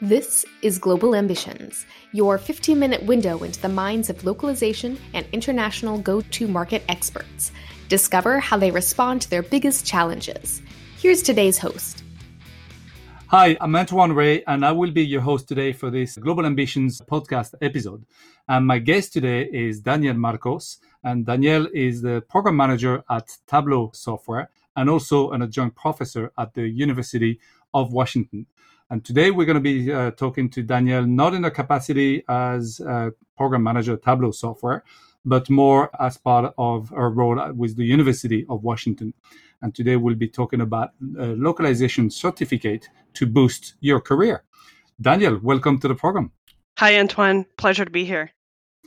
This is Global Ambitions, your 15 minute window into the minds of localization and international go to market experts. Discover how they respond to their biggest challenges. Here's today's host. Hi, I'm Antoine Rey, and I will be your host today for this Global Ambitions podcast episode. And my guest today is Danielle Marcos. And Danielle is the program manager at Tableau Software and also an adjunct professor at the University of Washington. And today we're going to be uh, talking to Danielle not in a capacity as a program manager at Tableau Software, but more as part of her role with the University of Washington. And today we'll be talking about a localization certificate to boost your career. Danielle, welcome to the program. Hi, Antoine. Pleasure to be here.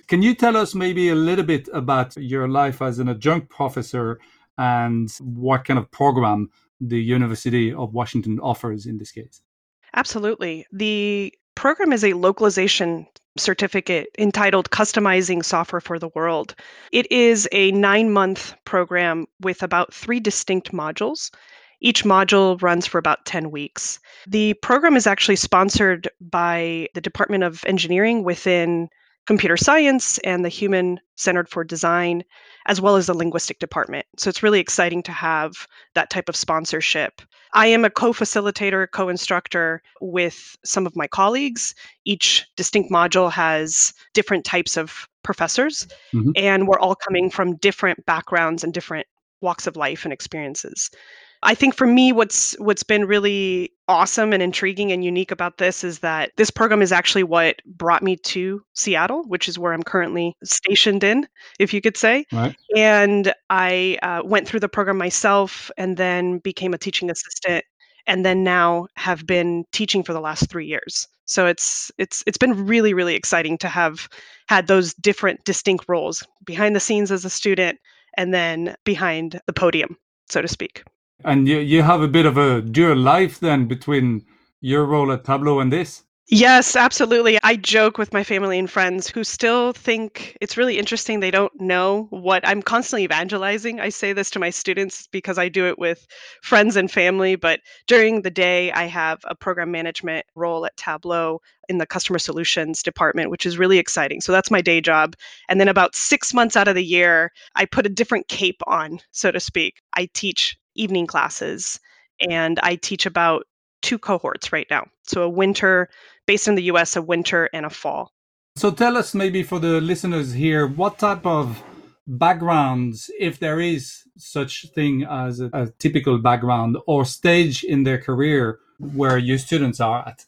Can you tell us maybe a little bit about your life as an adjunct professor and what kind of program the University of Washington offers in this case? Absolutely. The program is a localization certificate entitled Customizing Software for the World. It is a nine month program with about three distinct modules. Each module runs for about 10 weeks. The program is actually sponsored by the Department of Engineering within computer science and the human centered for design, as well as the linguistic department. So it's really exciting to have that type of sponsorship. I am a co facilitator, co instructor with some of my colleagues. Each distinct module has different types of professors, mm-hmm. and we're all coming from different backgrounds and different walks of life and experiences. I think for me what's what's been really awesome and intriguing and unique about this is that this program is actually what brought me to Seattle, which is where I'm currently stationed in, if you could say. Right. And I uh, went through the program myself and then became a teaching assistant and then now have been teaching for the last 3 years. So it's it's it's been really really exciting to have had those different distinct roles behind the scenes as a student and then behind the podium, so to speak. And you, you have a bit of a dual life then between your role at Tableau and this? Yes, absolutely. I joke with my family and friends who still think it's really interesting. They don't know what I'm constantly evangelizing. I say this to my students because I do it with friends and family. But during the day, I have a program management role at Tableau in the customer solutions department, which is really exciting. So that's my day job. And then about six months out of the year, I put a different cape on, so to speak. I teach evening classes and I teach about two cohorts right now. So a winter, based in the US, a winter and a fall. So tell us maybe for the listeners here, what type of backgrounds, if there is such thing as a, a typical background or stage in their career where your students are at?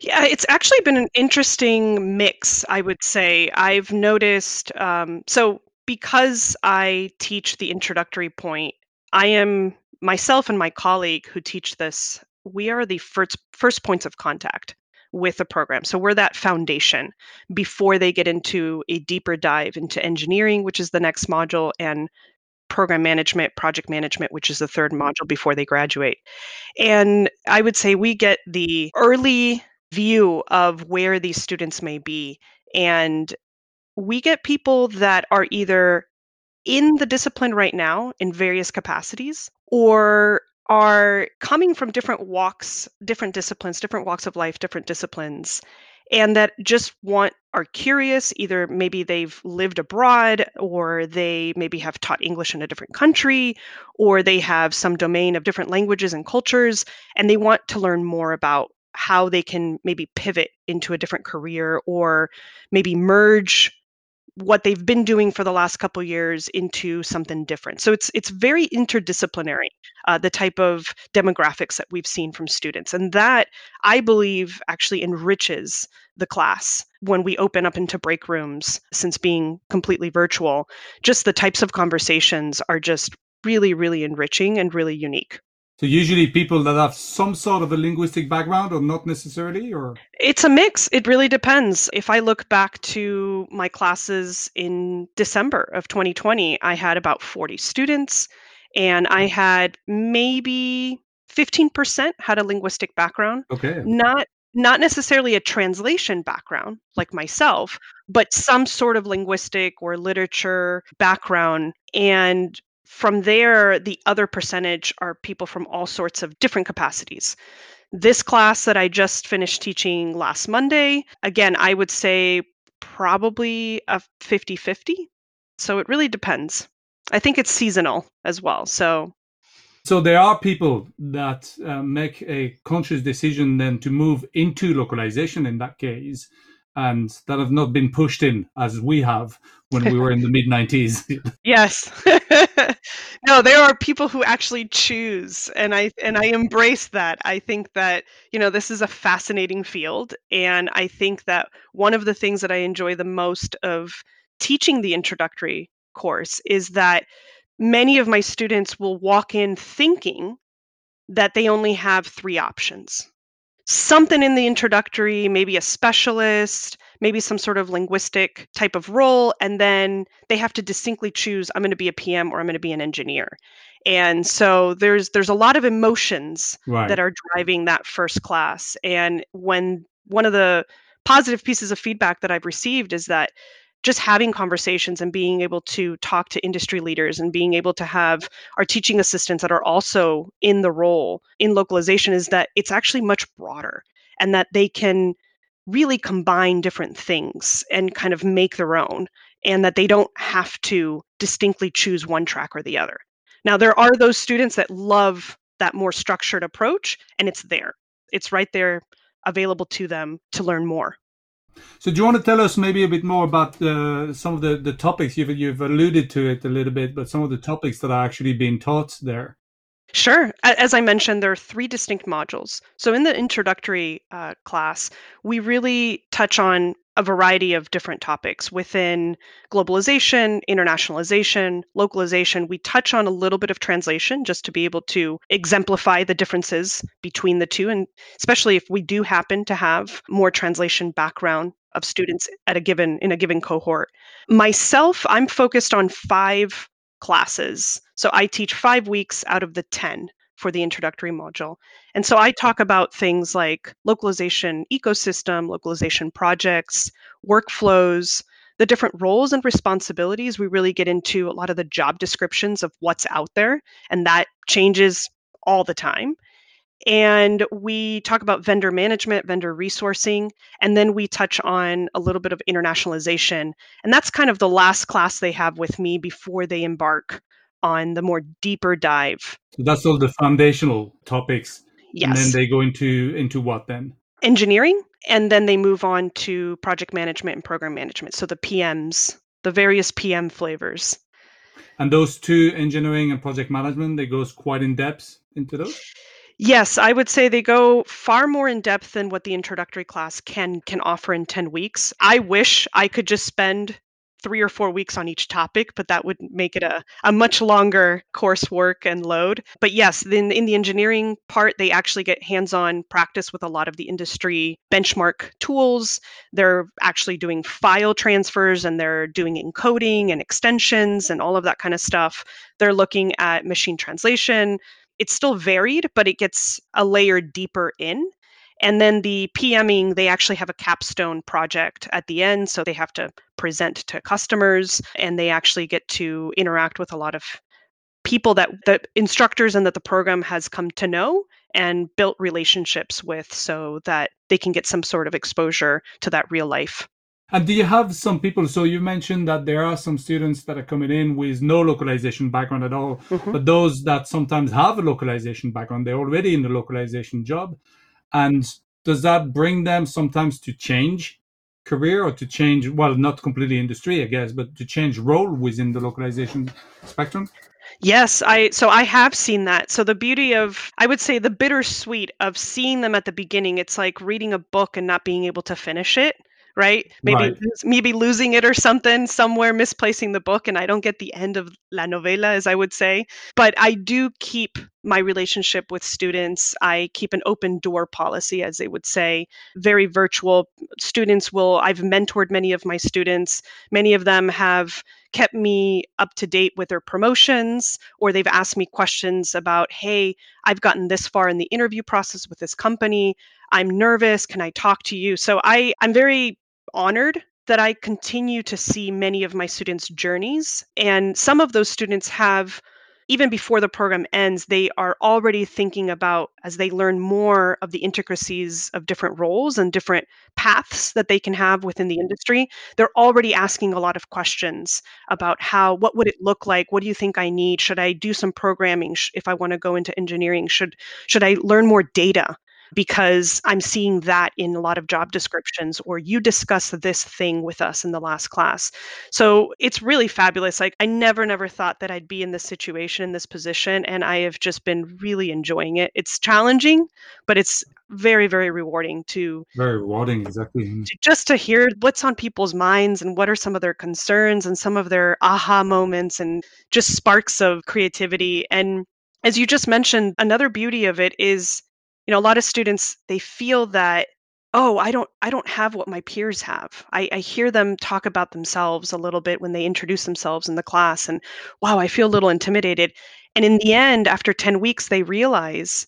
Yeah, it's actually been an interesting mix, I would say. I've noticed, um, so because I teach the introductory point, I am myself and my colleague who teach this, we are the first first points of contact with the program. So we're that foundation before they get into a deeper dive into engineering, which is the next module, and program management, project management, which is the third mm-hmm. module before they graduate. And I would say we get the early view of where these students may be. And we get people that are either in the discipline right now in various capacities or are coming from different walks, different disciplines, different walks of life, different disciplines, and that just want are curious. Either maybe they've lived abroad, or they maybe have taught English in a different country, or they have some domain of different languages and cultures, and they want to learn more about how they can maybe pivot into a different career or maybe merge what they've been doing for the last couple years into something different. So it's it's very interdisciplinary, uh, the type of demographics that we've seen from students, and that I believe actually enriches the class when we open up into break rooms. Since being completely virtual, just the types of conversations are just really really enriching and really unique. So usually people that have some sort of a linguistic background or not necessarily or It's a mix. It really depends. If I look back to my classes in December of 2020, I had about 40 students and I mm. had maybe 15% had a linguistic background. Okay. Not not necessarily a translation background like myself, but some sort of linguistic or literature background. And from there, the other percentage are people from all sorts of different capacities. This class that I just finished teaching last Monday, again, I would say probably a 50 50. So it really depends. I think it's seasonal as well. So so there are people that uh, make a conscious decision then to move into localization in that case, and that have not been pushed in as we have when we were in the mid 90s. yes. no, there are people who actually choose and I and I embrace that. I think that, you know, this is a fascinating field and I think that one of the things that I enjoy the most of teaching the introductory course is that many of my students will walk in thinking that they only have three options something in the introductory, maybe a specialist, maybe some sort of linguistic type of role, and then they have to distinctly choose I'm going to be a PM or I'm going to be an engineer. And so there's there's a lot of emotions right. that are driving that first class. And when one of the positive pieces of feedback that I've received is that just having conversations and being able to talk to industry leaders and being able to have our teaching assistants that are also in the role in localization is that it's actually much broader and that they can really combine different things and kind of make their own and that they don't have to distinctly choose one track or the other. Now, there are those students that love that more structured approach, and it's there. It's right there available to them to learn more. So, do you want to tell us maybe a bit more about uh, some of the, the topics you've you've alluded to it a little bit, but some of the topics that are actually being taught there? Sure. As I mentioned, there are three distinct modules. So, in the introductory uh, class, we really touch on a variety of different topics within globalization, internationalization, localization. We touch on a little bit of translation just to be able to exemplify the differences between the two, and especially if we do happen to have more translation background of students at a given in a given cohort. Myself, I'm focused on five classes. So I teach 5 weeks out of the 10 for the introductory module. And so I talk about things like localization ecosystem, localization projects, workflows, the different roles and responsibilities. We really get into a lot of the job descriptions of what's out there, and that changes all the time. And we talk about vendor management, vendor resourcing, and then we touch on a little bit of internationalization. And that's kind of the last class they have with me before they embark on the more deeper dive. So that's all the foundational topics. Yes. And then they go into into what then? Engineering, and then they move on to project management and program management. So the PMs, the various PM flavors. And those two, engineering and project management, they goes quite in depth into those. Yes, I would say they go far more in depth than what the introductory class can can offer in 10 weeks. I wish I could just spend three or four weeks on each topic, but that would make it a, a much longer coursework and load. But yes, then in the engineering part, they actually get hands on practice with a lot of the industry benchmark tools. They're actually doing file transfers and they're doing encoding and extensions and all of that kind of stuff. They're looking at machine translation. It's still varied, but it gets a layer deeper in. And then the PMing, they actually have a capstone project at the end. So they have to present to customers and they actually get to interact with a lot of people that the instructors and that the program has come to know and built relationships with so that they can get some sort of exposure to that real life. And do you have some people? So you mentioned that there are some students that are coming in with no localization background at all, mm-hmm. but those that sometimes have a localization background, they're already in the localization job. And does that bring them sometimes to change career or to change, well, not completely industry, I guess, but to change role within the localization spectrum? Yes, I so I have seen that. So the beauty of I would say the bittersweet of seeing them at the beginning, it's like reading a book and not being able to finish it right? Maybe right. maybe losing it or something somewhere, misplacing the book, and I don't get the end of la novela, as I would say. But I do keep my relationship with students. I keep an open door policy, as they would say, very virtual. Students will, I've mentored many of my students. Many of them have kept me up to date with their promotions, or they've asked me questions about, hey, I've gotten this far in the interview process with this company. I'm nervous. Can I talk to you? So I, I'm very honored that I continue to see many of my students' journeys. And some of those students have even before the program ends, they are already thinking about as they learn more of the intricacies of different roles and different paths that they can have within the industry. They're already asking a lot of questions about how, what would it look like? What do you think I need? Should I do some programming if I want to go into engineering? Should should I learn more data? Because I'm seeing that in a lot of job descriptions, or you discuss this thing with us in the last class. So it's really fabulous. Like, I never, never thought that I'd be in this situation, in this position, and I have just been really enjoying it. It's challenging, but it's very, very rewarding to very rewarding, exactly. Mm-hmm. To, just to hear what's on people's minds and what are some of their concerns and some of their aha moments and just sparks of creativity. And as you just mentioned, another beauty of it is you know a lot of students they feel that oh i don't i don't have what my peers have. I, I hear them talk about themselves a little bit when they introduce themselves in the class and wow i feel a little intimidated. And in the end after 10 weeks they realize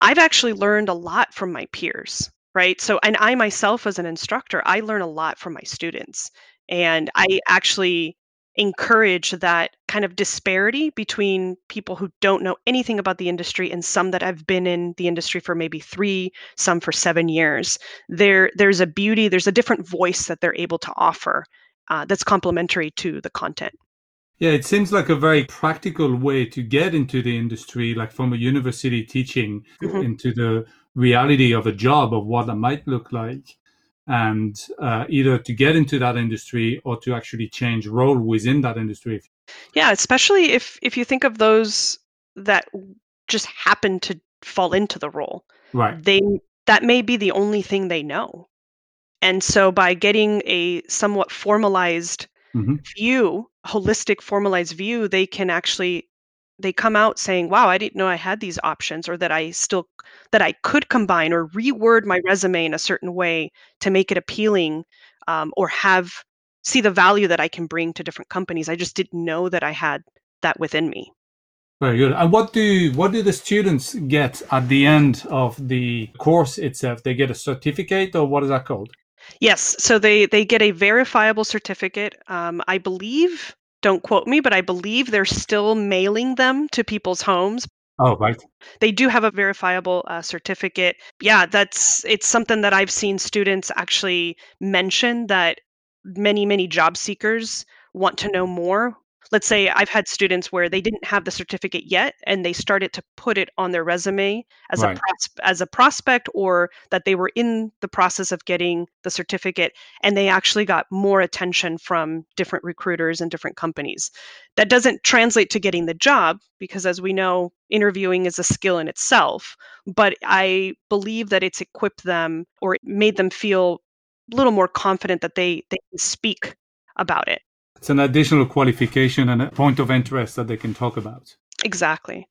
i've actually learned a lot from my peers right? So and i myself as an instructor i learn a lot from my students. And i mm. actually encourage that kind of disparity between people who don't know anything about the industry and some that have been in the industry for maybe three, some for seven years. There, there's a beauty, there's a different voice that they're able to offer uh, that's complementary to the content. Yeah, it seems like a very practical way to get into the industry, like from a university teaching mm-hmm. into the reality of a job of what that might look like and uh, either to get into that industry or to actually change role within that industry. Yeah, especially if if you think of those that just happen to fall into the role. Right. They that may be the only thing they know. And so by getting a somewhat formalized mm-hmm. view, holistic formalized view, they can actually they come out saying, "Wow, I didn't know I had these options or that I still that I could combine or reword my resume in a certain way to make it appealing um, or have see the value that I can bring to different companies. I just didn't know that I had that within me." Very good. And what do what do the students get at the end of the course itself? They get a certificate, or what is that called? Yes, so they they get a verifiable certificate. Um, I believe don't quote me, but I believe they're still mailing them to people's homes. Oh, right. They do have a verifiable uh, certificate. Yeah, that's it's something that I've seen students actually mention that many many job seekers want to know more let's say I've had students where they didn't have the certificate yet and they started to put it on their resume as right. a pros- as a prospect or that they were in the process of getting the certificate and they actually got more attention from different recruiters and different companies. That doesn't translate to getting the job because as we know interviewing is a skill in itself, but I believe that it's equipped them or made them feel a little more confident that they they can speak about it it's an additional qualification and a point of interest that they can talk about. Exactly.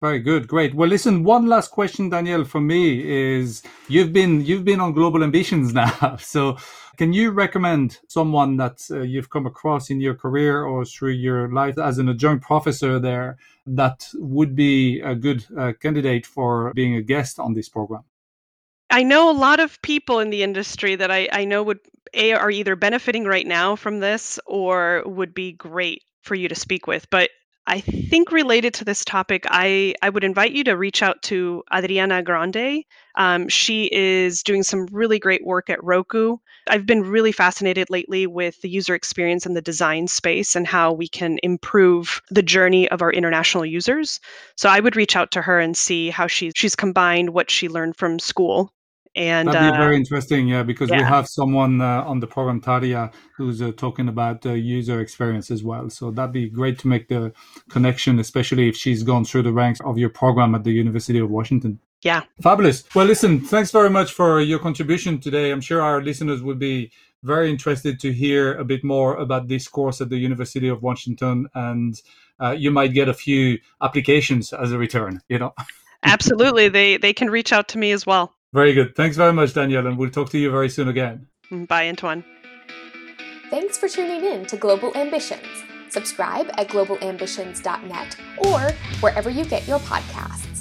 Very good, great. Well, listen, one last question, Danielle, for me is you've been you've been on Global Ambitions now, so can you recommend someone that uh, you've come across in your career or through your life as an adjunct professor there that would be a good uh, candidate for being a guest on this program? I know a lot of people in the industry that I, I know would a are either benefiting right now from this or would be great for you to speak with. But I think related to this topic, I, I would invite you to reach out to Adriana Grande. Um, she is doing some really great work at Roku. I've been really fascinated lately with the user experience and the design space and how we can improve the journey of our international users. So I would reach out to her and see how she, she's combined what she learned from school and that'd be uh, very interesting, yeah, because yeah. we have someone uh, on the program, Taria, who's uh, talking about user experience as well. So that'd be great to make the connection, especially if she's gone through the ranks of your program at the University of Washington. Yeah. Fabulous. Well, listen, thanks very much for your contribution today. I'm sure our listeners would be very interested to hear a bit more about this course at the University of Washington, and uh, you might get a few applications as a return. You know. Absolutely, they they can reach out to me as well. Very good. Thanks very much, Danielle, and we'll talk to you very soon again. Bye, Antoine. Thanks for tuning in to Global Ambitions. Subscribe at globalambitions.net or wherever you get your podcasts.